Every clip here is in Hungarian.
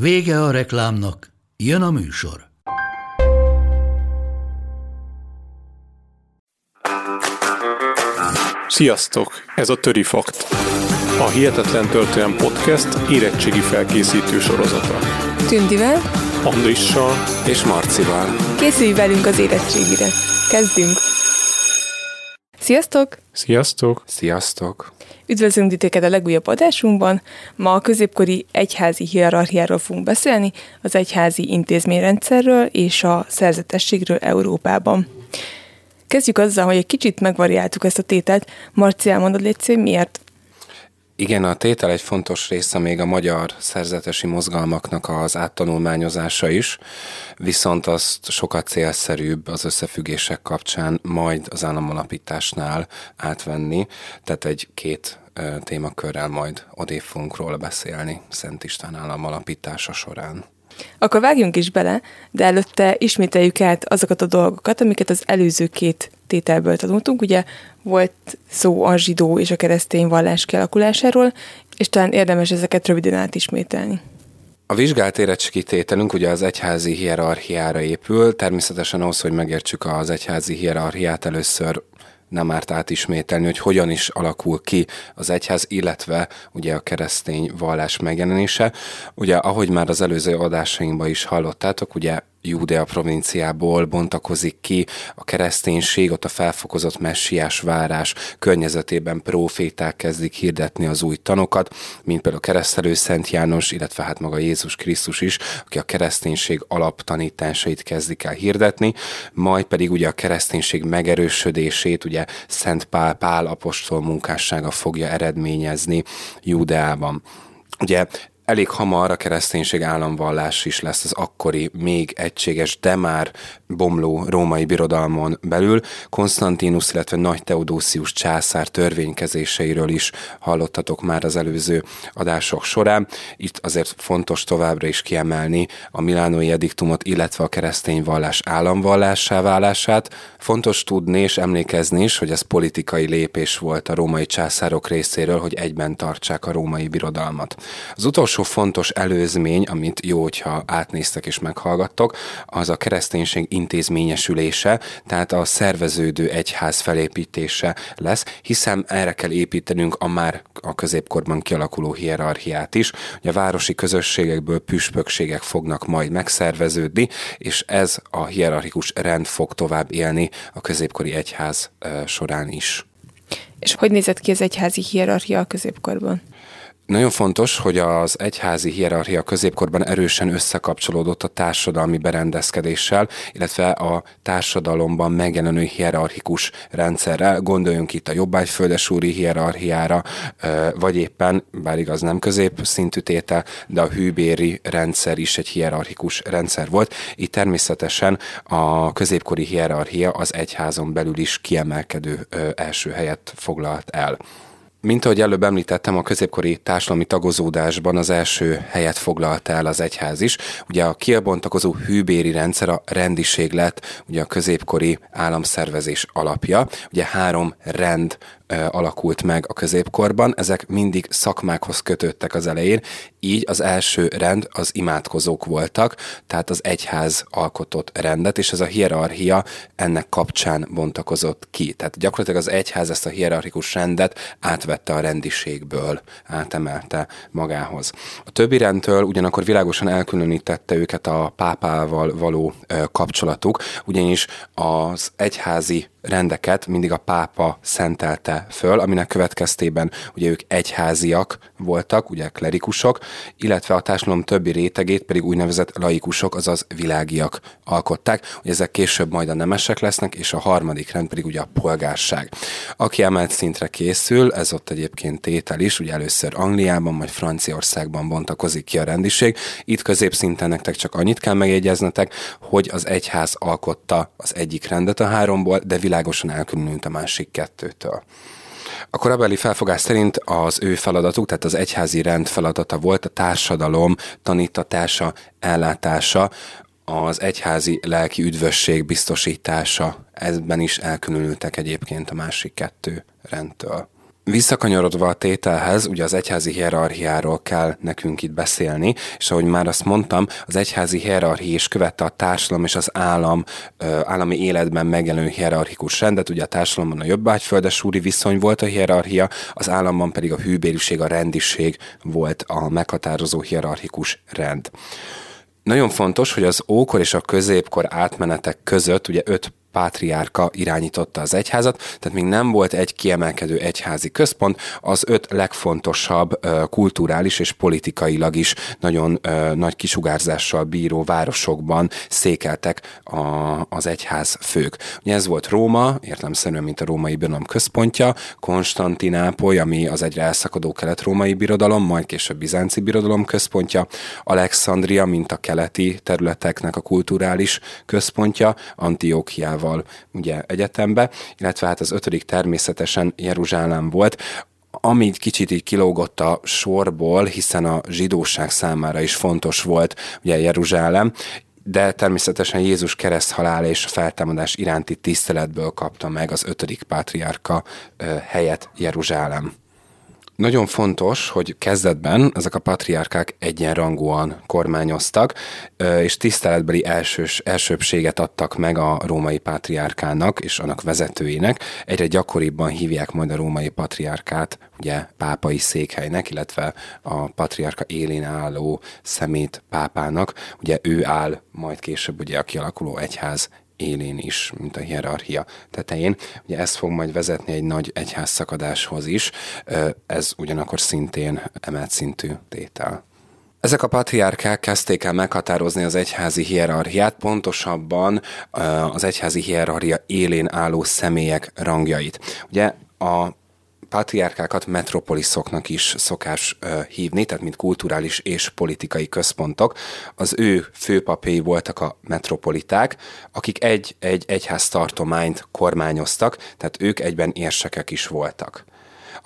Vége a reklámnak, jön a műsor. Sziasztok! Ez a Töri Fakt. A Hihetetlen Történelem Podcast érettségi felkészítő sorozata. Tündivel, Andrissal és Marcival. készülj velünk az érettségire. Kezdünk! Sziasztok! Sziasztok! Sziasztok! Üdvözlünk titeket a legújabb adásunkban. Ma a középkori egyházi hierarchiáról fogunk beszélni, az egyházi intézményrendszerről és a szerzetességről Európában. Kezdjük azzal, hogy egy kicsit megvariáltuk ezt a tételt. Marci, elmondod légy miért? Igen, a tétel egy fontos része még a magyar szerzetesi mozgalmaknak az áttanulmányozása is, viszont azt sokat célszerűbb az összefüggések kapcsán majd az államalapításnál átvenni, tehát egy két témakörrel majd odébb fogunk róla beszélni Szent István államalapítása során. Akkor vágjunk is bele, de előtte ismételjük át azokat a dolgokat, amiket az előző két tételből tanultunk. Ugye volt szó a zsidó és a keresztény vallás kialakulásáról, és talán érdemes ezeket röviden átismételni. A vizsgált érettségi tételünk ugye az egyházi hierarchiára épül. Természetesen ahhoz, hogy megértsük az egyházi hierarchiát, először nem árt átismételni, hogy hogyan is alakul ki az egyház, illetve ugye a keresztény vallás megjelenése. Ugye, ahogy már az előző adásainkban is hallottátok, ugye Júdea provinciából bontakozik ki a kereszténység, ott a felfokozott messiás várás környezetében proféták kezdik hirdetni az új tanokat, mint például a keresztelő Szent János, illetve hát maga Jézus Krisztus is, aki a kereszténység alaptanításait kezdik el hirdetni, majd pedig ugye a kereszténység megerősödését, ugye Szent Pál, Pál apostol munkássága fogja eredményezni Júdeában. Ugye elég hamar a kereszténység államvallás is lesz az akkori, még egységes, de már bomló római birodalmon belül. Konstantinus, illetve Nagy Teodósius császár törvénykezéseiről is hallottatok már az előző adások során. Itt azért fontos továbbra is kiemelni a milánói ediktumot, illetve a keresztény vallás államvallássá válását. Fontos tudni és emlékezni is, hogy ez politikai lépés volt a római császárok részéről, hogy egyben tartsák a római birodalmat. Az utolsó fontos előzmény, amit jó, hogyha átnéztek és meghallgattok, az a kereszténység intézményesülése, tehát a szerveződő egyház felépítése lesz, hiszen erre kell építenünk a már a középkorban kialakuló hierarchiát is. Ugye a városi közösségekből püspökségek fognak majd megszerveződni, és ez a hierarchikus rend fog tovább élni a középkori egyház során is. És hogy nézett ki az egyházi hierarchia a középkorban? Nagyon fontos, hogy az egyházi hierarchia középkorban erősen összekapcsolódott a társadalmi berendezkedéssel, illetve a társadalomban megjelenő hierarchikus rendszerrel. Gondoljunk itt a jobbágyföldesúri hierarchiára, ö, vagy éppen, bár igaz nem közép szintű tétel, de a hűbéri rendszer is egy hierarchikus rendszer volt. Itt természetesen a középkori hierarchia az egyházon belül is kiemelkedő első helyet foglalt el. Mint ahogy előbb említettem, a középkori társadalmi tagozódásban az első helyet foglalta el az egyház is. Ugye a kiabontakozó hűbéri rendszer a rendiség lett, ugye a középkori államszervezés alapja. Ugye három rend alakult meg a középkorban, ezek mindig szakmákhoz kötöttek az elején, így az első rend az imádkozók voltak, tehát az egyház alkotott rendet, és ez a hierarchia ennek kapcsán bontakozott ki. Tehát gyakorlatilag az egyház ezt a hierarchikus rendet átvette a rendiségből, átemelte magához. A többi rendtől ugyanakkor világosan elkülönítette őket a pápával való kapcsolatuk, ugyanis az egyházi rendeket mindig a pápa szentelte föl, aminek következtében ugye ők egyháziak voltak, ugye klerikusok, illetve a társadalom többi rétegét pedig úgynevezett laikusok, azaz világiak alkották, hogy ezek később majd a nemesek lesznek, és a harmadik rend pedig ugye a polgárság. Aki emelt szintre készül, ez ott egyébként tétel is, ugye először Angliában, majd Franciaországban bontakozik ki a rendiség. Itt középszinten nektek csak annyit kell megjegyeznetek, hogy az egyház alkotta az egyik rendet a háromból, de világosan elkülönült a másik kettőtől. A korabeli felfogás szerint az ő feladatuk, tehát az egyházi rend feladata volt a társadalom tanítatása, ellátása, az egyházi lelki üdvösség biztosítása. Ezben is elkülönültek egyébként a másik kettő rendtől. Visszakanyarodva a tételhez, ugye az egyházi hierarchiáról kell nekünk itt beszélni, és ahogy már azt mondtam, az egyházi hierarchia is követte a társadalom és az állam állami életben megjelenő hierarchikus rendet, ugye a társadalomban a jobbágyföldes úri viszony volt a hierarchia, az államban pedig a hűbériség, a rendiség volt a meghatározó hierarchikus rend. Nagyon fontos, hogy az ókor és a középkor átmenetek között ugye öt pátriárka irányította az egyházat, tehát még nem volt egy kiemelkedő egyházi központ, az öt legfontosabb kulturális és politikailag is nagyon nagy kisugárzással bíró városokban székeltek a, az egyház fők. Ugye ez volt Róma, értelemszerűen, mint a római birodalom központja, Konstantinápoly, ami az egyre elszakadó kelet-római birodalom, majd később bizánci birodalom központja, Alexandria, mint a keleti területeknek a kulturális központja, Antiókiával Jeruzsálemmával ugye egyetembe, illetve hát az ötödik természetesen Jeruzsálem volt, ami kicsit így kilógott a sorból, hiszen a zsidóság számára is fontos volt ugye Jeruzsálem, de természetesen Jézus kereszt halála és a feltámadás iránti tiszteletből kapta meg az ötödik pátriárka helyet Jeruzsálem. Nagyon fontos, hogy kezdetben ezek a patriárkák egyenrangúan kormányoztak, és tiszteletbeli elsős, elsőbséget adtak meg a római patriárkának és annak vezetőinek. Egyre gyakoribban hívják majd a római patriárkát ugye pápai székhelynek, illetve a patriárka élén álló szemét pápának. Ugye ő áll majd később ugye a kialakuló egyház élén is, mint a hierarchia tetején. Ugye ez fog majd vezetni egy nagy egyház szakadáshoz is, ez ugyanakkor szintén emelt szintű tétel. Ezek a patriárkák kezdték el meghatározni az egyházi hierarchiát, pontosabban az egyházi hierarchia élén álló személyek rangjait. Ugye a patriárkákat metropoliszoknak is szokás hívni, tehát mint kulturális és politikai központok. Az ő főpapjai voltak a metropoliták, akik egy, egy egyház tartományt kormányoztak, tehát ők egyben érsekek is voltak.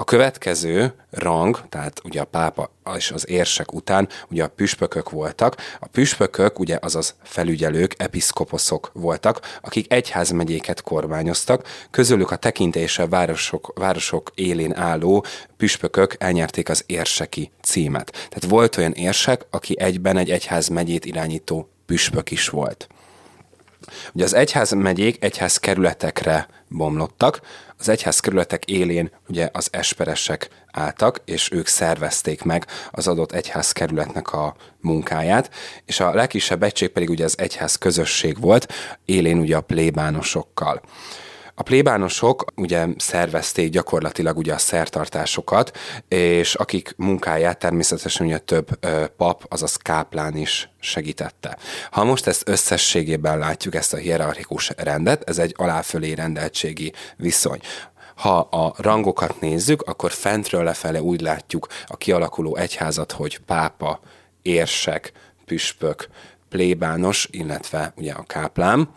A következő rang, tehát ugye a pápa és az érsek után ugye a püspökök voltak. A püspökök ugye azaz felügyelők, episzkoposzok voltak, akik egyházmegyéket kormányoztak, közülük a tekintélyesebb városok, városok élén álló püspökök elnyerték az érseki címet. Tehát volt olyan érsek, aki egyben egy egyházmegyét irányító püspök is volt. Ugye az egyház megyék egyház kerületekre bomlottak, az egyház kerületek élén ugye az esperesek álltak, és ők szervezték meg az adott egyház kerületnek a munkáját, és a legkisebb egység pedig ugye az egyház közösség volt, élén ugye a plébánosokkal. A plébánosok ugye szervezték gyakorlatilag ugye a szertartásokat, és akik munkáját természetesen ugye több ö, pap, azaz káplán is segítette. Ha most ezt összességében látjuk, ezt a hierarchikus rendet, ez egy aláfölé rendeltségi viszony. Ha a rangokat nézzük, akkor fentről lefele úgy látjuk a kialakuló egyházat, hogy pápa, érsek, püspök, plébános, illetve ugye a káplám,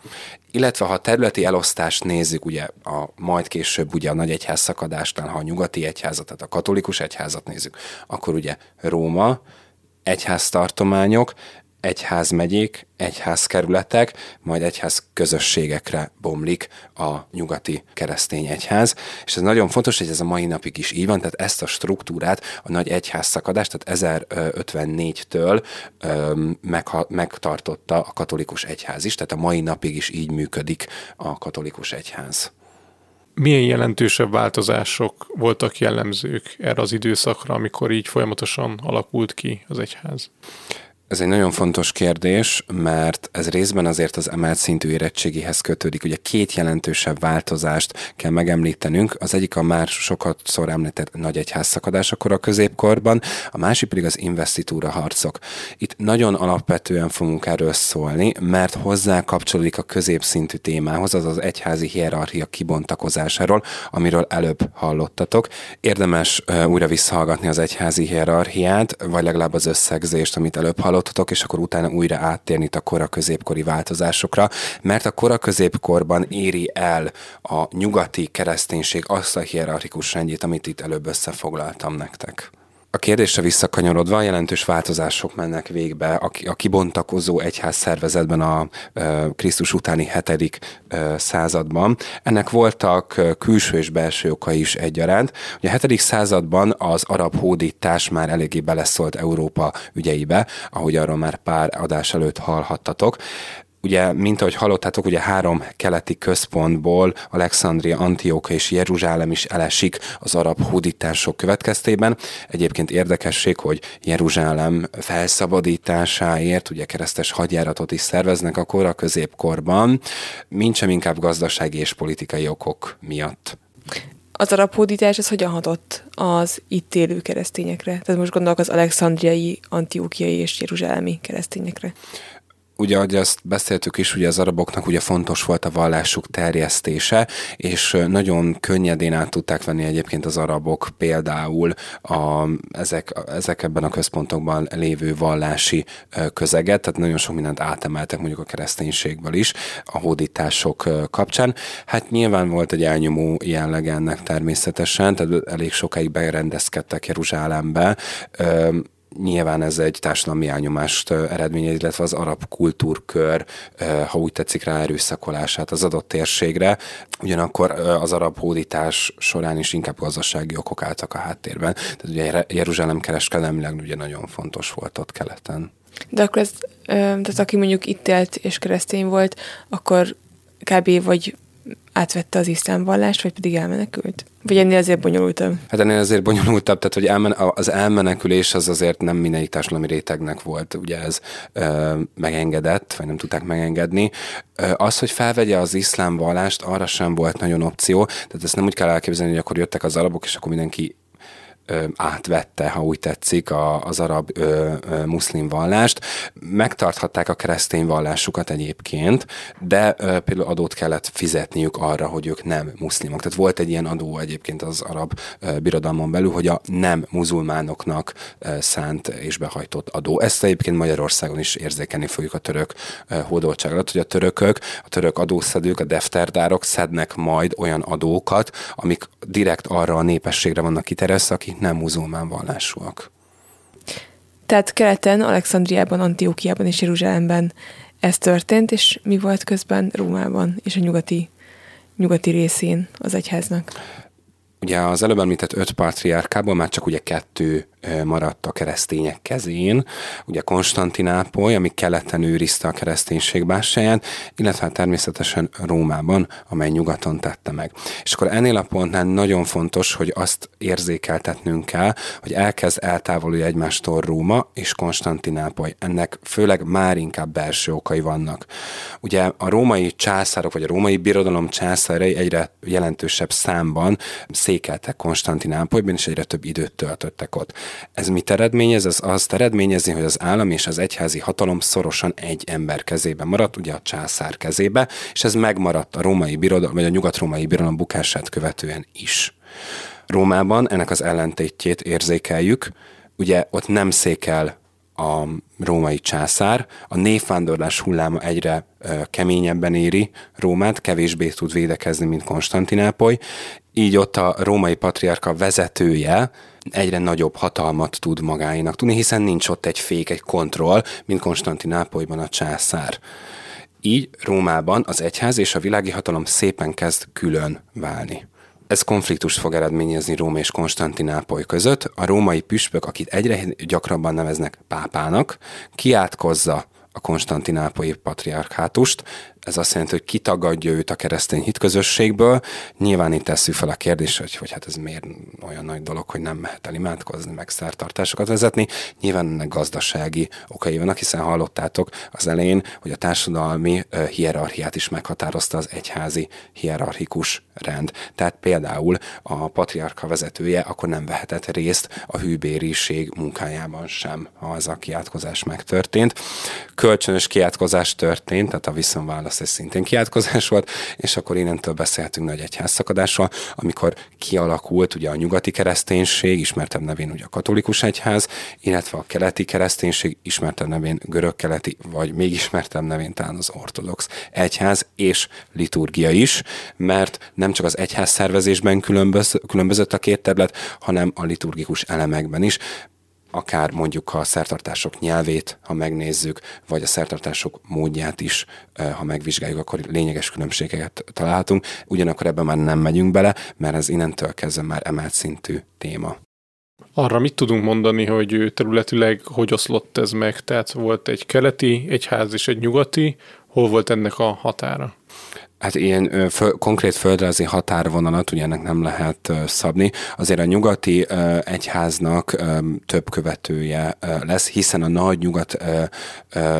illetve ha a területi elosztást nézzük, ugye a majd később ugye a nagy egyház szakadásnál, ha a nyugati egyházat, tehát a katolikus egyházat nézzük, akkor ugye Róma, egyháztartományok, egyházmegyék, egyházkerületek, majd egyház közösségekre bomlik a nyugati keresztény egyház. És ez nagyon fontos, hogy ez a mai napig is így van, tehát ezt a struktúrát, a nagy egyház szakadást, tehát 1054-től megtartotta a katolikus egyház is, tehát a mai napig is így működik a katolikus egyház. Milyen jelentősebb változások voltak jellemzők erre az időszakra, amikor így folyamatosan alakult ki az egyház? Ez egy nagyon fontos kérdés, mert ez részben azért az emelt szintű érettségihez kötődik. Ugye két jelentősebb változást kell megemlítenünk. Az egyik a már sokat szor említett nagy egyház szakadás akkor a középkorban, a másik pedig az investitúra harcok. Itt nagyon alapvetően fogunk erről szólni, mert hozzá kapcsolódik a középszintű témához, az az egyházi hierarchia kibontakozásáról, amiről előbb hallottatok. Érdemes újra visszahallgatni az egyházi hierarchiát, vagy legalább az összegzést, amit előbb hallottatok hallottatok, és akkor utána újra áttérni a kora középkori változásokra, mert a kora középkorban éri el a nyugati kereszténység azt a hierarchikus rendjét, amit itt előbb összefoglaltam nektek. A kérdésre visszakanyarodva jelentős változások mennek végbe a, a kibontakozó egyház szervezetben a e, Krisztus utáni hetedik században. Ennek voltak külső és belső okai is egyaránt. Ugye a hetedik században az arab hódítás már eléggé beleszólt Európa ügyeibe, ahogy arról már pár adás előtt hallhattatok ugye, mint ahogy hallottátok, ugye három keleti központból Alexandria, Antioka és Jeruzsálem is elesik az arab hódítások következtében. Egyébként érdekesség, hogy Jeruzsálem felszabadításáért ugye keresztes hadjáratot is szerveznek akkor a középkorban, mint sem inkább gazdasági és politikai okok miatt. Az arab hódítás, ez hogyan hatott az itt élő keresztényekre? Tehát most gondolok az alexandriai, antiókiai és jeruzsálemi keresztényekre ugye, ahogy azt beszéltük is, ugye az araboknak ugye fontos volt a vallásuk terjesztése, és nagyon könnyedén át tudták venni egyébként az arabok például a, ezek, ezek ebben a központokban lévő vallási közeget, tehát nagyon sok mindent átemeltek mondjuk a kereszténységből is a hódítások kapcsán. Hát nyilván volt egy elnyomó jelleg ennek természetesen, tehát elég sokáig berendezkedtek Jeruzsálembe, nyilván ez egy társadalmi elnyomást eredményez, illetve az arab kultúrkör, ha úgy tetszik rá erőszakolását az adott térségre. Ugyanakkor az arab hódítás során is inkább gazdasági okok álltak a háttérben. Tehát ugye Jeruzsálem kereskedelmileg ugye nagyon fontos volt ott keleten. De akkor ez, tehát aki mondjuk itt élt és keresztény volt, akkor kb. vagy átvette az iszlám vallást, vagy pedig elmenekült? Vagy ennél azért bonyolultabb? Hát ennél azért bonyolultabb, tehát hogy elmen, az elmenekülés az azért nem mindegyik társadalmi rétegnek volt, ugye ez ö, megengedett, vagy nem tudták megengedni. Ö, az, hogy felvegye az iszlám vallást, arra sem volt nagyon opció, tehát ezt nem úgy kell elképzelni, hogy akkor jöttek az arabok, és akkor mindenki átvette, ha úgy tetszik, a, az arab ö, ö, muszlim vallást. Megtarthatták a keresztény vallásukat egyébként, de ö, például adót kellett fizetniük arra, hogy ők nem muszlimok. Tehát volt egy ilyen adó egyébként az arab ö, birodalmon belül, hogy a nem muzulmánoknak ö, szánt és behajtott adó. Ezt egyébként Magyarországon is érzékelni fogjuk a török ö, hódoltság hogy a törökök, a török adószedők, a defterdárok szednek majd olyan adókat, amik direkt arra a népességre vannak kiterjesztve, akik nem muzulmán vallásúak. Tehát keleten, Alexandriában, Antiókiában és Jeruzsálemben ez történt, és mi volt közben Rómában és a nyugati, nyugati részén az egyháznak? Ugye az előbb említett öt patriárkából már csak ugye kettő maradt a keresztények kezén, ugye Konstantinápoly, ami keleten őrizte a kereszténység bástyáját, illetve hát természetesen Rómában, amely nyugaton tette meg. És akkor ennél a pontnál nagyon fontos, hogy azt érzékeltetnünk kell, hogy elkezd eltávolulni egymástól Róma és Konstantinápoly. Ennek főleg már inkább belső okai vannak. Ugye a római császárok, vagy a római birodalom császárai egyre jelentősebb számban székeltek Konstantinápolyban, és egyre több időt töltöttek ott. Ez mit eredményez? Ez azt eredményezi, hogy az állam és az egyházi hatalom szorosan egy ember kezébe maradt, ugye a császár kezébe, és ez megmaradt a római birodalom, vagy a nyugat-római birodalom bukását követően is. Rómában ennek az ellentétjét érzékeljük, ugye ott nem székel a római császár, a névvándorlás hulláma egyre keményebben éri Rómát, kevésbé tud védekezni, mint Konstantinápoly, így ott a római patriárka vezetője egyre nagyobb hatalmat tud magáinak tudni, hiszen nincs ott egy fék, egy kontroll, mint Konstantinápolyban a császár. Így Rómában az egyház és a világi hatalom szépen kezd külön válni. Ez konfliktust fog eredményezni Róma és Konstantinápoly között. A római püspök, akit egyre gyakrabban neveznek pápának, kiátkozza a konstantinápolyi patriarchátust, ez azt jelenti, hogy kitagadja őt a keresztény hitközösségből. Nyilván itt tesszük fel a kérdést, hogy, hogy hát ez miért olyan nagy dolog, hogy nem mehet el imádkozni, meg szertartásokat vezetni. Nyilván ennek gazdasági okai vannak, hiszen hallottátok az elején, hogy a társadalmi hierarchiát is meghatározta az egyházi hierarchikus rend. Tehát például a patriarka vezetője akkor nem vehetett részt a hűbériség munkájában sem, ha az a kiátkozás megtörtént. Kölcsönös kiátkozás történt, tehát a viszonválasz ez szintén kiátkozás volt, és akkor innentől beszélhetünk nagy egyházszakadásról, amikor kialakult ugye a nyugati kereszténység, ismertebb nevén ugye a katolikus egyház, illetve a keleti kereszténység, ismertebb nevén görög-keleti, vagy még ismertebb nevén talán az ortodox egyház és liturgia is, mert nem csak az egyház szervezésben különböz, különbözött a két terület, hanem a liturgikus elemekben is akár mondjuk a szertartások nyelvét, ha megnézzük, vagy a szertartások módját is, ha megvizsgáljuk, akkor lényeges különbségeket találhatunk. Ugyanakkor ebben már nem megyünk bele, mert ez innentől kezdve már emelt szintű téma. Arra mit tudunk mondani, hogy területileg hogy oszlott ez meg? Tehát volt egy keleti, egy ház és egy nyugati. Hol volt ennek a határa? Hát ilyen föl, konkrét földrajzi határvonalat ugye ennek nem lehet szabni. Azért a nyugati egyháznak több követője lesz, hiszen a nagy nyugat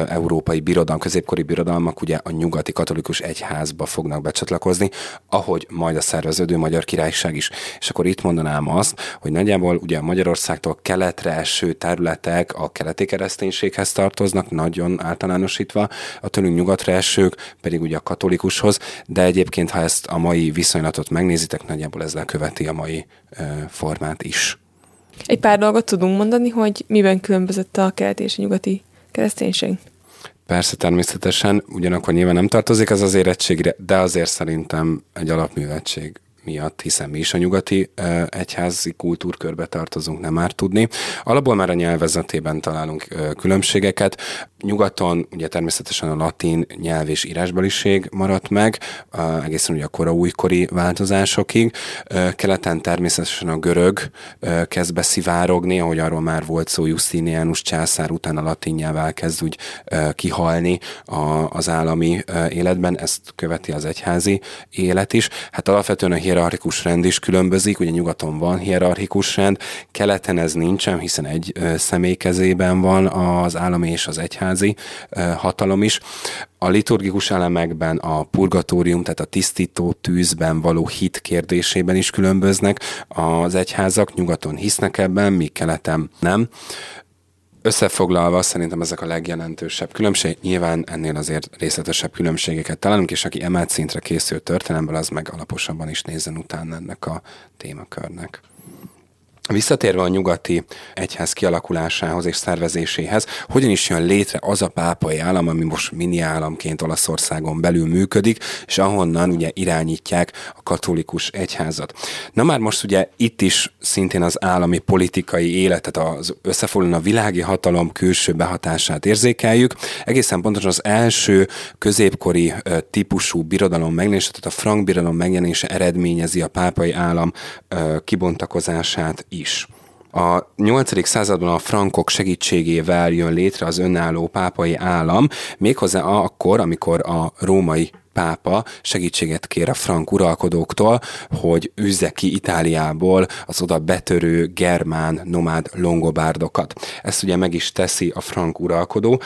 európai birodalom, középkori birodalmak ugye a nyugati katolikus egyházba fognak becsatlakozni, ahogy majd a szerveződő Magyar Királyság is. És akkor itt mondanám azt, hogy nagyjából ugye Magyarországtól keletre eső területek a keleti kereszténységhez tartoznak, nagyon általánosítva, a tőlünk nyugatra esők pedig ugye a katolikushoz, de egyébként, ha ezt a mai viszonylatot megnézitek, nagyjából ez leköveti a mai formát is. Egy pár dolgot tudunk mondani, hogy miben különbözött a keleti és a nyugati kereszténység? Persze, természetesen, ugyanakkor nyilván nem tartozik az az érettségre, de azért szerintem egy alapművetség miatt, hiszen mi is a nyugati egyházi kultúrkörbe tartozunk, nem már tudni. Alapból már a nyelvezetében találunk különbségeket. Nyugaton ugye természetesen a latin nyelv és írásbeliség maradt meg, egészen ugye a kora újkori változásokig. Keleten természetesen a görög kezd beszivárogni, ahogy arról már volt szó Justinianus császár után a latin nyelv elkezd úgy kihalni az állami életben, ezt követi az egyházi élet is. Hát alapvetően a hierarchikus rend is különbözik, ugye nyugaton van hierarchikus rend, keleten ez nincsen, hiszen egy személy kezében van az állami és az egyházi hatalom is. A liturgikus elemekben a purgatórium, tehát a tisztító tűzben való hit kérdésében is különböznek. Az egyházak nyugaton hisznek ebben, míg keleten nem. Összefoglalva szerintem ezek a legjelentősebb különbség. Nyilván ennél azért részletesebb különbségeket találunk, és aki emelt szintre készült történelemből, az meg alaposabban is nézzen utána ennek a témakörnek. Visszatérve a nyugati egyház kialakulásához és szervezéséhez, hogyan is jön létre az a pápai állam, ami most mini államként Olaszországon belül működik, és ahonnan ugye irányítják a katolikus egyházat. Na már most ugye itt is szintén az állami politikai életet, az összefoglalóan a világi hatalom külső behatását érzékeljük. Egészen pontosan az első középkori típusú birodalom megjelenése, tehát a frank birodalom megjelenése eredményezi a pápai állam kibontakozását is. A 8. században a frankok segítségével jön létre az önálló pápai állam, méghozzá akkor, amikor a római pápa segítséget kér a frank uralkodóktól, hogy üzze ki Itáliából az oda betörő germán nomád longobárdokat. Ezt ugye meg is teszi a frank uralkodó.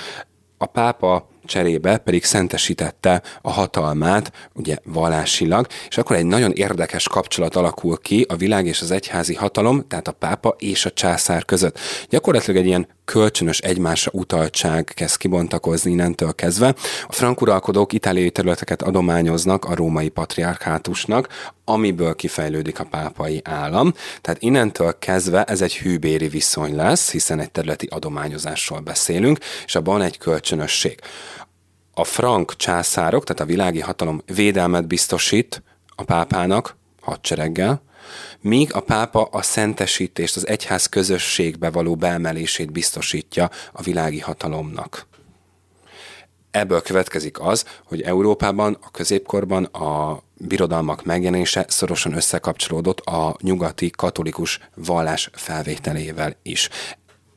A pápa cserébe pedig szentesítette a hatalmát, ugye vallásilag, és akkor egy nagyon érdekes kapcsolat alakul ki a világ és az egyházi hatalom, tehát a pápa és a császár között. Gyakorlatilag egy ilyen kölcsönös egymásra utaltság kezd kibontakozni innentől kezdve. A frank uralkodók itáliai területeket adományoznak a római patriarkátusnak, amiből kifejlődik a pápai állam. Tehát innentől kezdve ez egy hűbéri viszony lesz, hiszen egy területi adományozásról beszélünk, és abban egy kölcsönösség a frank császárok, tehát a világi hatalom védelmet biztosít a pápának hadsereggel, míg a pápa a szentesítést, az egyház közösségbe való beemelését biztosítja a világi hatalomnak. Ebből következik az, hogy Európában a középkorban a birodalmak megjelenése szorosan összekapcsolódott a nyugati katolikus vallás felvételével is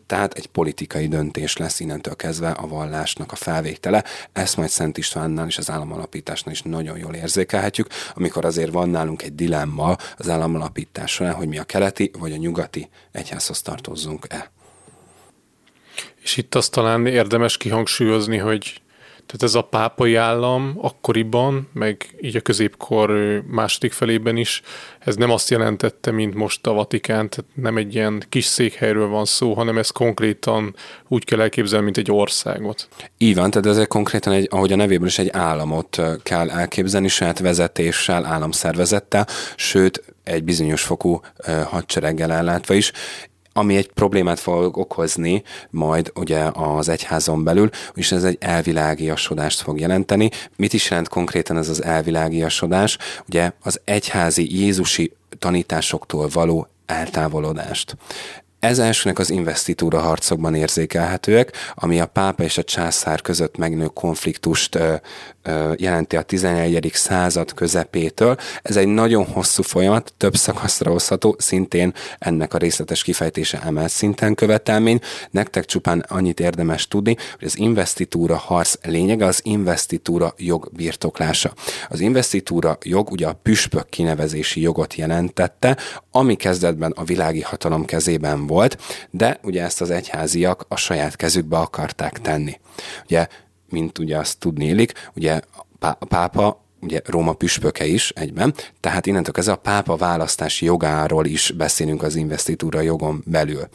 Tehát egy politikai döntés lesz innentől kezdve a vallásnak a felvétele. Ezt majd Szent Istvánnál és az államalapításnál is nagyon jól érzékelhetjük, amikor azért van nálunk egy dilemma az államalapítás során, hogy mi a keleti vagy a nyugati egyházhoz tartozzunk-e. És itt azt talán érdemes kihangsúlyozni, hogy tehát ez a pápai állam akkoriban, meg így a középkor második felében is, ez nem azt jelentette, mint most a Vatikán, tehát nem egy ilyen kis székhelyről van szó, hanem ez konkrétan úgy kell elképzelni, mint egy országot. Így van, tehát ez konkrétan, egy, ahogy a nevéből is egy államot kell elképzelni, saját vezetéssel, államszervezettel, sőt, egy bizonyos fokú hadsereggel ellátva is, ami egy problémát fog okozni majd ugye az egyházon belül, és ez egy elvilágiasodást fog jelenteni. Mit is jelent konkrétan ez az elvilágiasodás? Ugye az egyházi Jézusi tanításoktól való eltávolodást. Ez elsőnek az investitúra harcokban érzékelhetőek, ami a pápa és a császár között megnő konfliktust ö, ö, jelenti a 11. század közepétől. Ez egy nagyon hosszú folyamat, több szakaszra hozható, szintén ennek a részletes kifejtése emelt szinten követelmény. Nektek csupán annyit érdemes tudni, hogy az investitúra harc lényege az investitúra jog birtoklása. Az investitúra jog ugye a püspök kinevezési jogot jelentette, ami kezdetben a világi hatalom kezében volt, de ugye ezt az egyháziak a saját kezükbe akarták tenni. Ugye, mint ugye azt tudnélik, ugye a pápa ugye Róma püspöke is egyben, tehát innentől ez a pápa választási jogáról is beszélünk az investitúra jogon belül.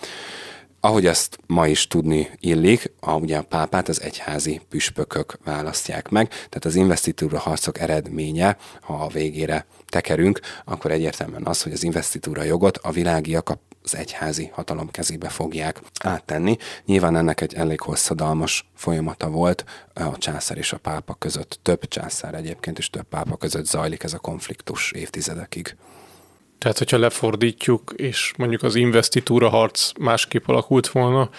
Ahogy ezt ma is tudni illik, a, ugye a pápát az egyházi püspökök választják meg, tehát az investitúra harcok eredménye, ha a végére tekerünk, akkor egyértelműen az, hogy az investitúra jogot a világiak az egyházi hatalom kezébe fogják áttenni. Nyilván ennek egy elég hosszadalmas folyamata volt a császár és a pápa között. Több császár egyébként és több pápa között zajlik ez a konfliktus évtizedekig. Tehát, hogyha lefordítjuk, és mondjuk az investitúra harc másképp alakult volna,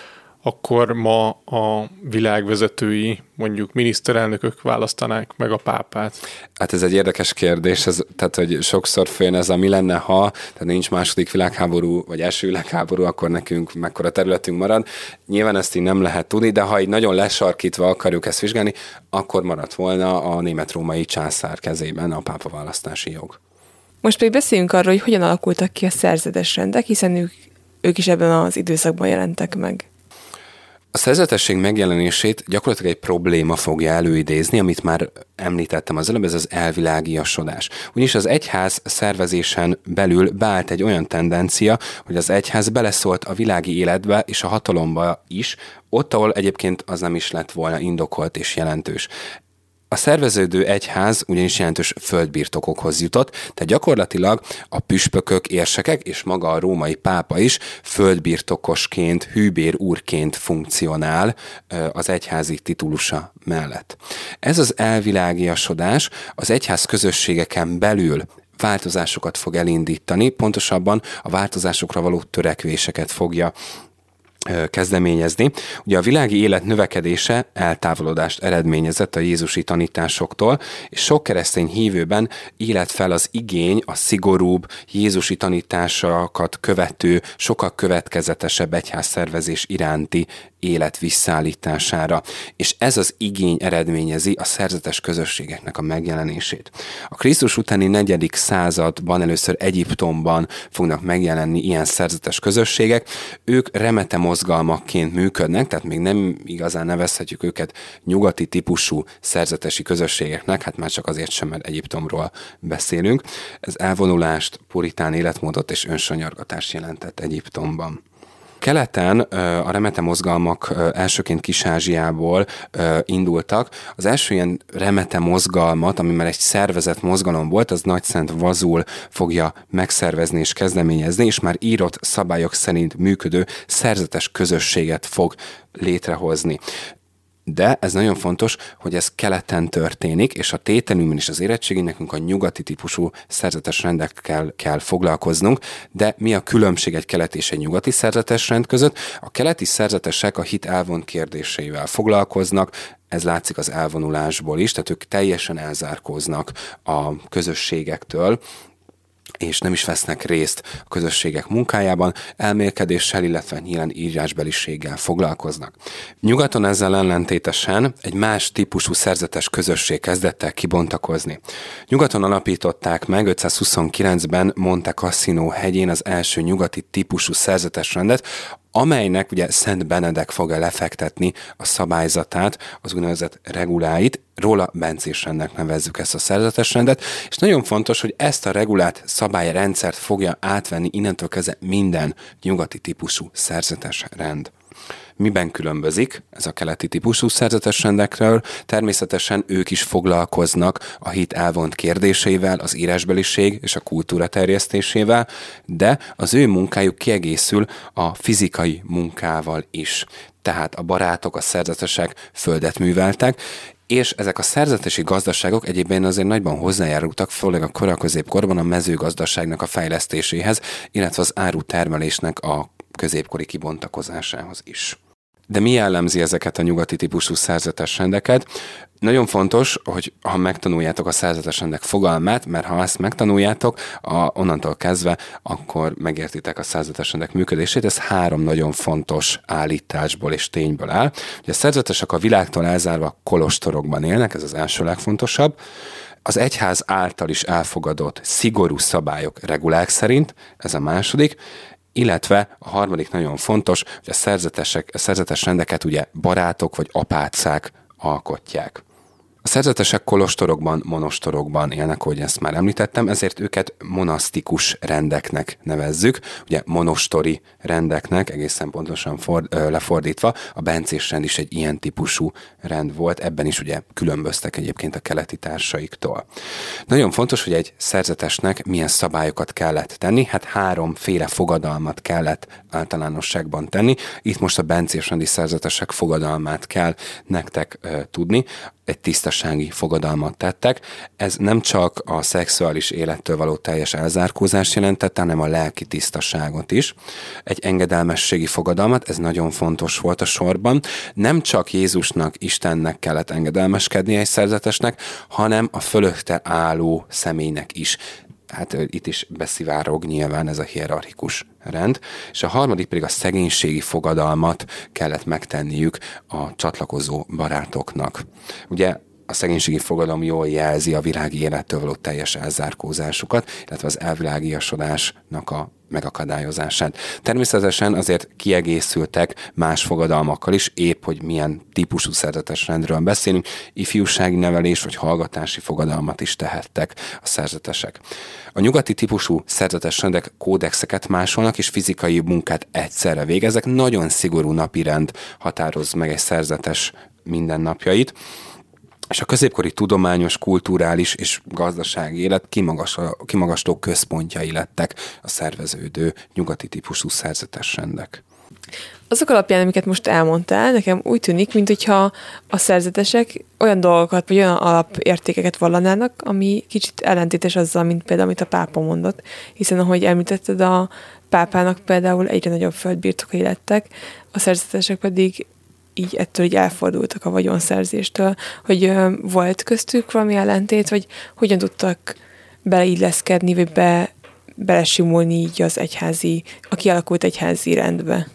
akkor ma a világvezetői, mondjuk miniszterelnökök választanák meg a pápát? Hát ez egy érdekes kérdés, ez, tehát hogy sokszor főn ez a mi lenne, ha tehát nincs második világháború, vagy első világháború, akkor nekünk mekkora területünk marad. Nyilván ezt így nem lehet tudni, de ha így nagyon lesarkítva akarjuk ezt vizsgálni, akkor maradt volna a német-római császár kezében a pápa választási jog. Most pedig beszéljünk arról, hogy hogyan alakultak ki a szerzetes rendek, hiszen ők, ők is ebben az időszakban jelentek meg. A szerzetesség megjelenését gyakorlatilag egy probléma fogja előidézni, amit már említettem az előbb, ez az elvilágiasodás. Ugyanis az egyház szervezésen belül beállt egy olyan tendencia, hogy az egyház beleszólt a világi életbe és a hatalomba is, ott, ahol egyébként az nem is lett volna indokolt és jelentős. A szerveződő egyház ugyanis jelentős földbirtokokhoz jutott, tehát gyakorlatilag a püspökök, érsekek és maga a római pápa is földbirtokosként, hűbér úrként funkcionál az egyházi titulusa mellett. Ez az elvilágiasodás az egyház közösségeken belül változásokat fog elindítani, pontosabban a változásokra való törekvéseket fogja kezdeményezni. Ugye a világi élet növekedése eltávolodást eredményezett a Jézusi tanításoktól, és sok keresztény hívőben élet fel az igény a szigorúbb Jézusi tanításokat követő, sokkal következetesebb egyházszervezés iránti élet visszaállítására, és ez az igény eredményezi a szerzetes közösségeknek a megjelenését. A Krisztus utáni negyedik században először Egyiptomban fognak megjelenni ilyen szerzetes közösségek, ők remete mozgalmakként működnek, tehát még nem igazán nevezhetjük őket nyugati típusú szerzetesi közösségeknek, hát már csak azért sem, mert Egyiptomról beszélünk. Ez elvonulást, puritán életmódot és önsanyargatást jelentett Egyiptomban. Keleten a remete mozgalmak elsőként Kis-Ázsiából indultak. Az első ilyen remete mozgalmat, ami már egy szervezett mozgalom volt, az Nagy Szent Vazul fogja megszervezni és kezdeményezni, és már írott szabályok szerint működő szerzetes közösséget fog létrehozni de ez nagyon fontos, hogy ez keleten történik, és a tételünkben is az érettségi nekünk a nyugati típusú szerzetes rendekkel kell foglalkoznunk, de mi a különbség egy keleti és egy nyugati szerzetes rend között? A keleti szerzetesek a hit elvont kérdéseivel foglalkoznak, ez látszik az elvonulásból is, tehát ők teljesen elzárkóznak a közösségektől, és nem is vesznek részt a közösségek munkájában, elmélkedéssel, illetve nyílen írásbeliséggel foglalkoznak. Nyugaton ezzel ellentétesen egy más típusú szerzetes közösség kezdett el kibontakozni. Nyugaton alapították meg 529-ben Monte Cassino hegyén az első nyugati típusú szerzetes rendet, amelynek ugye Szent Benedek fogja lefektetni a szabályzatát, az úgynevezett reguláit, róla rendnek nevezzük ezt a szerzetes rendet, és nagyon fontos, hogy ezt a regulát szabályrendszert fogja átvenni innentől kezdve minden nyugati típusú szerzetes rend. Miben különbözik ez a keleti típusú szerzetes rendekről? Természetesen ők is foglalkoznak a hit elvont kérdéseivel, az írásbeliség és a kultúra terjesztésével, de az ő munkájuk kiegészül a fizikai munkával is. Tehát a barátok, a szerzetesek földet műveltek, és ezek a szerzetesi gazdaságok egyébként azért nagyban hozzájárultak, főleg a kora középkorban a mezőgazdaságnak a fejlesztéséhez, illetve az árutermelésnek a középkori kibontakozásához is. De mi jellemzi ezeket a nyugati típusú szerzetes rendeket? Nagyon fontos, hogy ha megtanuljátok a szerzetes rendek fogalmát, mert ha ezt megtanuljátok, a, onnantól kezdve, akkor megértitek a szerzetes rendek működését. Ez három nagyon fontos állításból és tényből áll. Ugye a szerzetesek a világtól elzárva kolostorokban élnek, ez az első legfontosabb az egyház által is elfogadott szigorú szabályok, regulák szerint, ez a második, illetve a harmadik nagyon fontos, hogy a szerzetesek, a szerzetes rendeket ugye barátok vagy apácák alkotják. A szerzetesek kolostorokban, monostorokban élnek, ahogy ezt már említettem, ezért őket monasztikus rendeknek nevezzük, ugye monostori rendeknek, egészen pontosan for, ö, lefordítva, a bencés rend is egy ilyen típusú rend volt, ebben is ugye különböztek egyébként a keleti társaiktól. Nagyon fontos, hogy egy szerzetesnek milyen szabályokat kellett tenni, hát háromféle fogadalmat kellett általánosságban tenni, itt most a bencés rendi szerzetesek fogadalmát kell nektek ö, tudni, egy tisztasági fogadalmat tettek. Ez nem csak a szexuális élettől való teljes elzárkózást jelentette, hanem a lelki tisztaságot is. Egy engedelmességi fogadalmat, ez nagyon fontos volt a sorban. Nem csak Jézusnak, Istennek kellett engedelmeskedni egy szerzetesnek, hanem a fölötte álló személynek is hát itt is beszivárog nyilván ez a hierarchikus rend, és a harmadik pedig a szegénységi fogadalmat kellett megtenniük a csatlakozó barátoknak. Ugye a szegénységi fogadalom jól jelzi a világi élettől való teljes elzárkózásukat, illetve az elvilágiasodásnak a megakadályozását. Természetesen azért kiegészültek más fogadalmakkal is, épp hogy milyen típusú szerzetes rendről beszélünk, ifjúsági nevelés vagy hallgatási fogadalmat is tehettek a szerzetesek. A nyugati típusú szerzetes rendek kódexeket másolnak, és fizikai munkát egyszerre végeznek. Nagyon szigorú napirend határoz meg egy szerzetes mindennapjait és a középkori tudományos, kulturális és gazdasági élet kimagasló központjai lettek a szerveződő nyugati típusú szerzetes rendek. Azok alapján, amiket most elmondtál, nekem úgy tűnik, mintha a szerzetesek olyan dolgokat, vagy olyan alapértékeket vallanának, ami kicsit ellentétes azzal, mint például, amit a pápa mondott. Hiszen, ahogy említetted, a pápának például egyre nagyobb földbirtokai lettek, a szerzetesek pedig így ettől így elfordultak a vagyonszerzéstől, hogy ö, volt köztük valami ellentét, vagy hogyan tudtak beleilleszkedni, vagy be, belesimulni így az egyházi, a kialakult egyházi rendbe?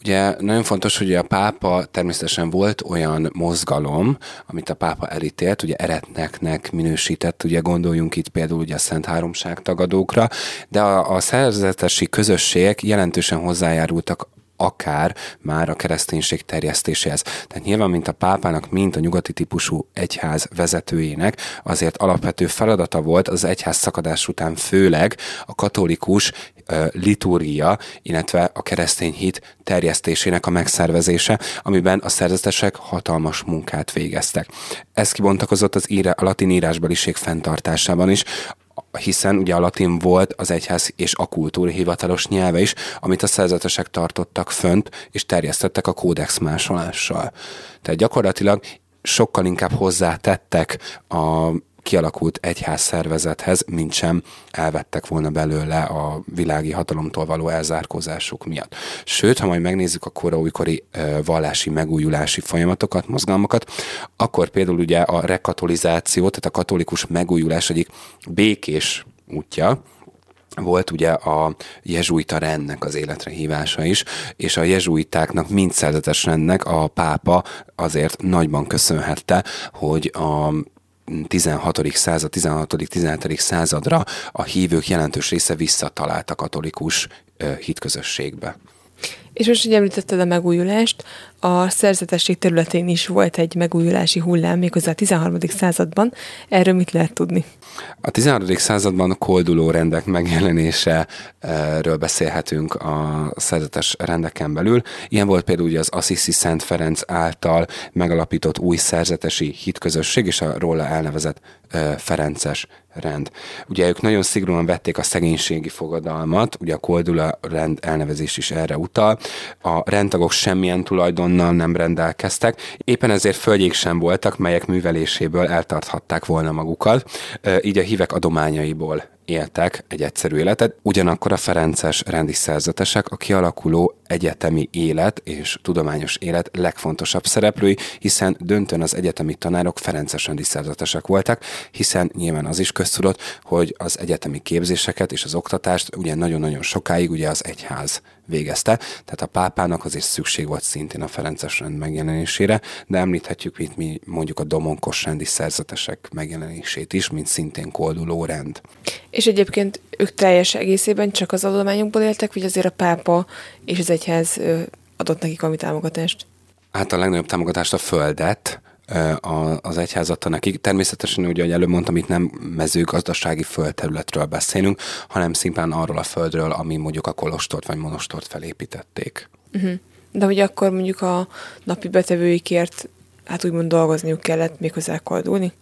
Ugye nagyon fontos, hogy a pápa természetesen volt olyan mozgalom, amit a pápa elítélt, ugye eretneknek minősített, ugye gondoljunk itt például ugye a Szent Háromság tagadókra, de a, a szerzetesi közösségek jelentősen hozzájárultak akár már a kereszténység terjesztéséhez. Tehát nyilván, mint a pápának, mint a nyugati típusú egyház vezetőjének, azért alapvető feladata volt az egyház szakadás után főleg a katolikus liturgia, illetve a keresztény hit terjesztésének a megszervezése, amiben a szerzetesek hatalmas munkát végeztek. Ez kibontakozott az íre, a latin írásbeliség fenntartásában is, hiszen ugye a latin volt az egyház és a kultúra hivatalos nyelve is, amit a szerzetesek tartottak fönt, és terjesztettek a kódex másolással. Tehát gyakorlatilag sokkal inkább hozzátettek a kialakult egyház szervezethez, mint sem elvettek volna belőle a világi hatalomtól való elzárkózásuk miatt. Sőt, ha majd megnézzük a koraújkori vallási megújulási folyamatokat, mozgalmakat, akkor például ugye a rekatolizáció, tehát a katolikus megújulás egyik békés útja, volt ugye a jezsuita rendnek az életre hívása is, és a jezsuitáknak mind szerzetes rendnek a pápa azért nagyban köszönhette, hogy a 16. század, 16.-17. századra a hívők jelentős része visszatalált a katolikus hitközösségbe. És most, hogy említetted a megújulást, a szerzetesség területén is volt egy megújulási hullám, méghozzá a 13. században. Erről mit lehet tudni? A 13. században a kolduló rendek megjelenéséről beszélhetünk a szerzetes rendeken belül. Ilyen volt például az Assisi Szent Ferenc által megalapított új szerzetesi hitközösség és a róla elnevezett Ferences rend. Ugye ők nagyon szigorúan vették a szegénységi fogadalmat, ugye a koldula rend elnevezés is erre utal. A rendtagok semmilyen tulajdonnal nem rendelkeztek, éppen ezért földjék sem voltak, melyek műveléséből eltarthatták volna magukat, így a hívek adományaiból éltek egy egyszerű életet, ugyanakkor a Ferences rendi szerzetesek a kialakuló egyetemi élet és tudományos élet legfontosabb szereplői, hiszen döntően az egyetemi tanárok Ferences rendi szerzetesek voltak, hiszen nyilván az is köztudott, hogy az egyetemi képzéseket és az oktatást ugye nagyon-nagyon sokáig ugye az egyház végezte, tehát a pápának azért szükség volt szintén a Ferences rend megjelenésére, de említhetjük itt mi mondjuk a domonkos rendi szerzetesek megjelenését is, mint szintén kolduló rend. És egyébként ők teljes egészében csak az adományokból éltek, vagy azért a pápa és az egyház adott nekik valami támogatást? Hát a legnagyobb támogatást a földet, az egyház adta nekik. Természetesen, ugye, ahogy előbb mondtam, itt nem mezőgazdasági földterületről beszélünk, hanem szimplán arról a földről, ami mondjuk a kolostort vagy monostort felépítették. Uh-huh. De hogy akkor mondjuk a napi betevőikért hát úgymond dolgozniuk kellett méghozzá koldulni?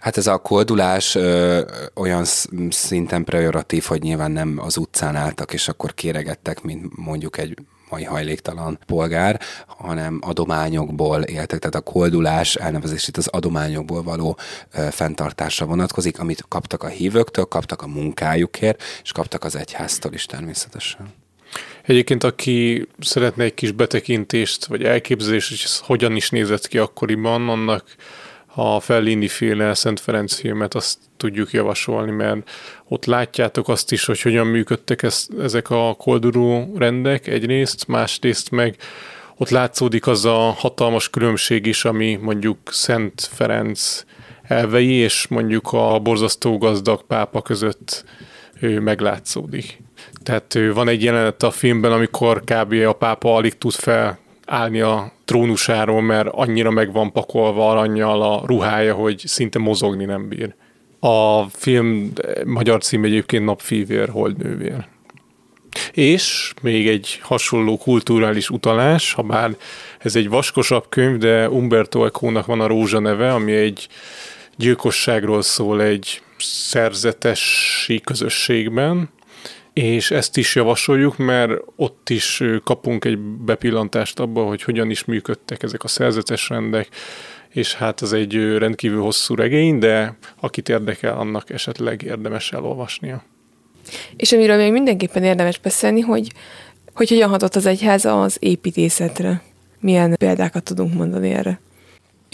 Hát ez a koldulás ö, olyan szinten pejoratív, hogy nyilván nem az utcán álltak, és akkor kéregettek, mint mondjuk egy mai hajléktalan polgár, hanem adományokból éltek, tehát a koldulás elnevezés az adományokból való ö, fenntartásra vonatkozik, amit kaptak a hívőktől, kaptak a munkájukért, és kaptak az egyháztól is természetesen. Egyébként, aki szeretne egy kis betekintést, vagy elképzelést, hogy ez hogyan is nézett ki akkoriban, annak a Fellini féle Szent Ferenc filmet azt tudjuk javasolni, mert ott látjátok azt is, hogy hogyan működtek ez, ezek a kolduró rendek egyrészt, másrészt meg ott látszódik az a hatalmas különbség is, ami mondjuk Szent Ferenc elvei és mondjuk a borzasztó gazdag pápa között ő meglátszódik. Tehát van egy jelenet a filmben, amikor kb. a pápa alig tud fel állni a trónusáról, mert annyira meg van pakolva aranyjal a ruhája, hogy szinte mozogni nem bír. A film magyar cím egyébként Napfívér, Holdnővér. És még egy hasonló kulturális utalás, ha bár ez egy vaskosabb könyv, de Umberto Eco-nak van a Rózsa neve, ami egy gyilkosságról szól egy szerzetesi közösségben, és ezt is javasoljuk, mert ott is kapunk egy bepillantást abba, hogy hogyan is működtek ezek a szerzetes rendek, és hát ez egy rendkívül hosszú regény, de akit érdekel, annak esetleg érdemes elolvasnia. És amiről még mindenképpen érdemes beszélni, hogy, hogy hogyan hatott az egyház az építészetre. Milyen példákat tudunk mondani erre?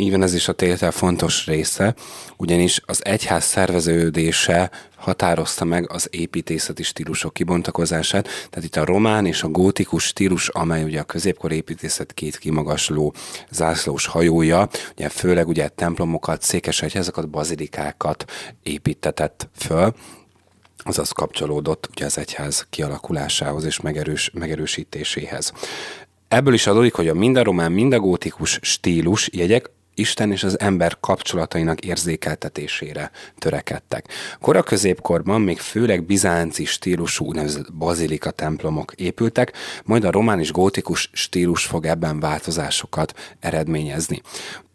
Így ez is a tétel fontos része, ugyanis az egyház szerveződése határozta meg az építészeti stílusok kibontakozását, tehát itt a román és a gótikus stílus, amely ugye a középkor építészet két kimagasló zászlós hajója, ugye főleg ugye templomokat, székes egyházakat, bazilikákat építetett föl, azaz kapcsolódott ugye az egyház kialakulásához és megerős, megerősítéséhez. Ebből is adódik, hogy a mind a román, mind a gótikus stílus jegyek Isten és az ember kapcsolatainak érzékeltetésére törekedtek. Kora középkorban még főleg bizánci stílusú úgynevezett bazilika templomok épültek, majd a román és gótikus stílus fog ebben változásokat eredményezni.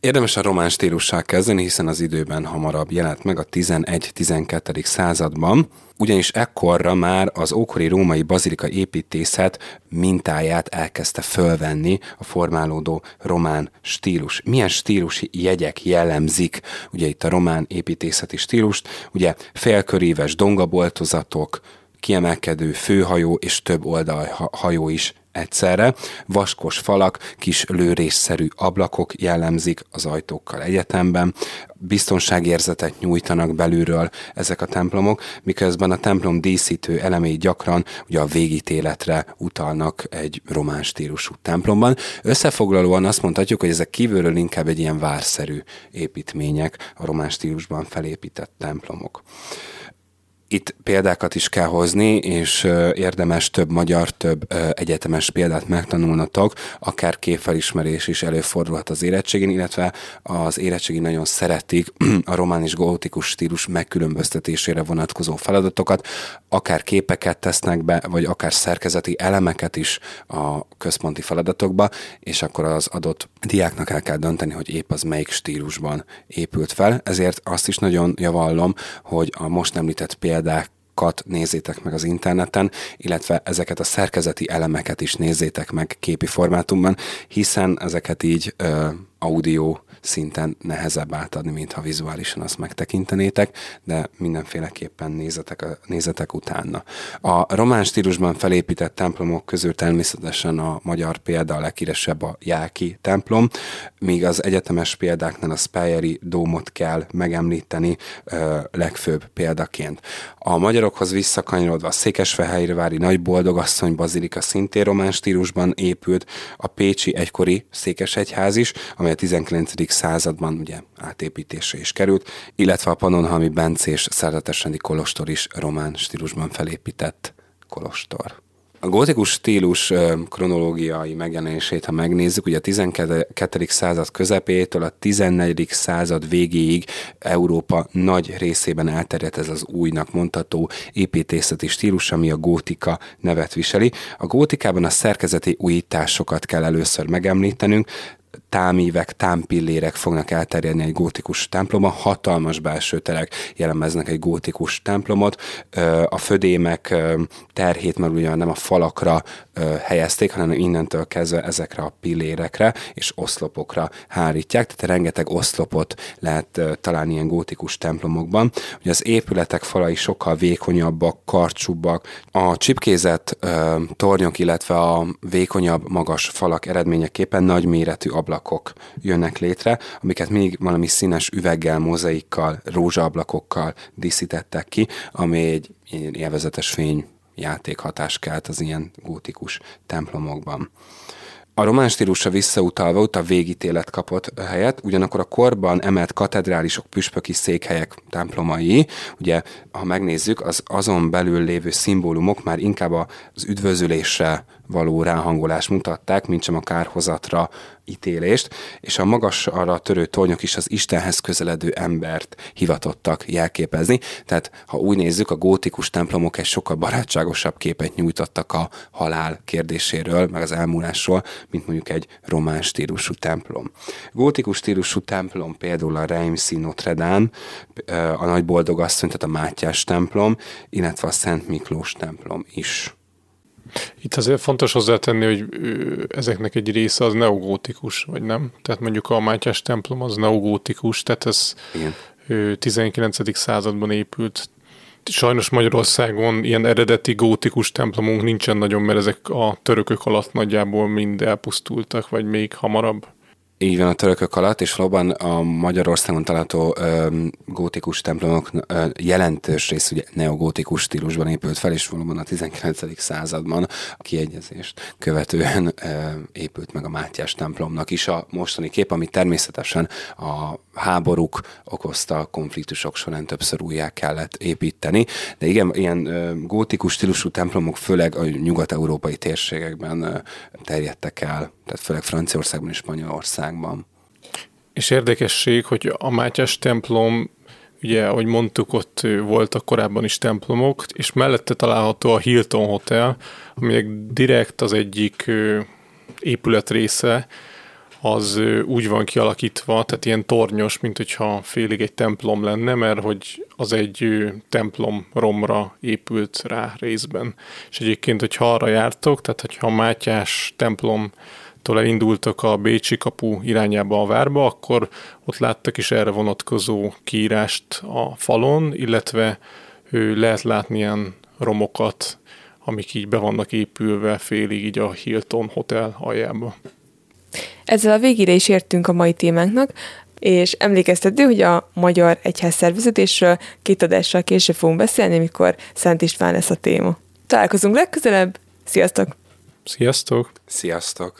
Érdemes a román stílussal kezdeni, hiszen az időben hamarabb jelent meg a 11-12. században, ugyanis ekkorra már az ókori római bazilika építészet mintáját elkezdte fölvenni a formálódó román stílus. Milyen stílusi jegyek jellemzik ugye itt a román építészeti stílust? Ugye félköríves dongaboltozatok, kiemelkedő főhajó és több oldalhajó is egyszerre. Vaskos falak, kis lőrésszerű ablakok jellemzik az ajtókkal egyetemben, biztonságérzetet nyújtanak belülről ezek a templomok, miközben a templom díszítő elemei gyakran ugye a végítéletre utalnak egy román stílusú templomban. Összefoglalóan azt mondhatjuk, hogy ezek kívülről inkább egy ilyen várszerű építmények, a román stílusban felépített templomok itt példákat is kell hozni, és érdemes több magyar, több egyetemes példát megtanulnatok, akár képfelismerés is előfordulhat az érettségén, illetve az érettségi nagyon szeretik a román és gótikus stílus megkülönböztetésére vonatkozó feladatokat, akár képeket tesznek be, vagy akár szerkezeti elemeket is a központi feladatokba, és akkor az adott diáknak el kell dönteni, hogy épp az melyik stílusban épült fel. Ezért azt is nagyon javallom, hogy a most említett példákat nézzétek meg az interneten, illetve ezeket a szerkezeti elemeket is nézzétek meg képi formátumban, hiszen ezeket így ö, audio szinten nehezebb átadni, mint ha vizuálisan azt megtekintenétek, de mindenféleképpen nézetek, nézetek utána. A román stílusban felépített templomok közül természetesen a magyar példa a leghíresebb a Jáki templom, míg az egyetemes példáknál a Speyeri dómot kell megemlíteni ö, legfőbb példaként. A magyarokhoz visszakanyarodva a Székesfehérvári Nagy Boldogasszony Bazilika szintén román stílusban épült, a Pécsi egykori Székesegyház is, amely a 19 században ugye átépítésre is került, illetve a Pannonhalmi Bencés Szeretesrendi Kolostor is román stílusban felépített kolostor. A gótikus stílus kronológiai megjelenését, ha megnézzük, ugye a 12. század közepétől a 14. század végéig Európa nagy részében elterjedt ez az újnak mondható építészeti stílus, ami a gótika nevet viseli. A gótikában a szerkezeti újításokat kell először megemlítenünk, támívek, támpillérek fognak elterjedni egy gótikus templomban, hatalmas belső terek jellemeznek egy gótikus templomot, a födémek terhét már ugyan nem a falakra helyezték, hanem innentől kezdve ezekre a pillérekre és oszlopokra hárítják, tehát rengeteg oszlopot lehet találni ilyen gótikus templomokban. Ugye az épületek falai sokkal vékonyabbak, karcsúbbak, a csipkézett tornyok, illetve a vékonyabb, magas falak eredményeképpen nagyméretű ablakok jönnek létre, amiket még valami színes üveggel, mozaikkal, rózsaablakokkal díszítettek ki, ami egy élvezetes fény játékhatás kelt az ilyen gótikus templomokban. A román stílusra visszautalva ott a végítélet kapott helyet, ugyanakkor a korban emelt katedrálisok, püspöki székhelyek templomai, ugye, ha megnézzük, az azon belül lévő szimbólumok már inkább az üdvözülésre való ráhangolást mutatták, mint sem a kárhozatra ítélést, és a magas arra törő tornyok is az Istenhez közeledő embert hivatottak jelképezni. Tehát, ha úgy nézzük, a gótikus templomok egy sokkal barátságosabb képet nyújtottak a halál kérdéséről, meg az elmúlásról, mint mondjuk egy román stílusú templom. Gótikus stílusú templom például a Reimsi Notre Dame, a Nagy Boldogasszony, tehát a Mátyás templom, illetve a Szent Miklós templom is. Itt azért fontos hozzátenni, hogy ezeknek egy része az neogótikus, vagy nem? Tehát mondjuk a Mátyás templom az neogótikus, tehát ez Igen. 19. században épült. Sajnos Magyarországon ilyen eredeti gótikus templomunk nincsen nagyon, mert ezek a törökök alatt nagyjából mind elpusztultak, vagy még hamarabb. Így van a törökök alatt, és valóban a Magyarországon található ö, gótikus templomok ö, jelentős rész ugye neogótikus stílusban épült fel, és valóban a 19. században a kiegyezést követően ö, épült meg a Mátyás templomnak is a mostani kép, ami természetesen a háborúk okozta konfliktusok során többször újjá kellett építeni. De igen, ilyen ö, gótikus stílusú templomok főleg a nyugat-európai térségekben ö, terjedtek el, tehát főleg Franciaországban és Spanyolországban. És érdekesség, hogy a Mátyás templom ugye, ahogy mondtuk, ott voltak korábban is templomok, és mellette található a Hilton Hotel, ami direkt az egyik épület része, az úgy van kialakítva, tehát ilyen tornyos, mint hogyha félig egy templom lenne, mert hogy az egy templom romra épült rá részben. És egyébként, hogyha arra jártok, tehát hogyha Mátyás templomtól elindultak a Bécsi kapu irányába a várba, akkor ott láttak is erre vonatkozó kiírást a falon, illetve lehet látni ilyen romokat amik így be vannak épülve félig így a Hilton Hotel aljába. Ezzel a végére is értünk a mai témánknak, és emlékeztető, hogy a Magyar Egyház szervezetésről két adással később fogunk beszélni, amikor Szent István lesz a téma. Találkozunk legközelebb, sziasztok! Sziasztok! Sziasztok!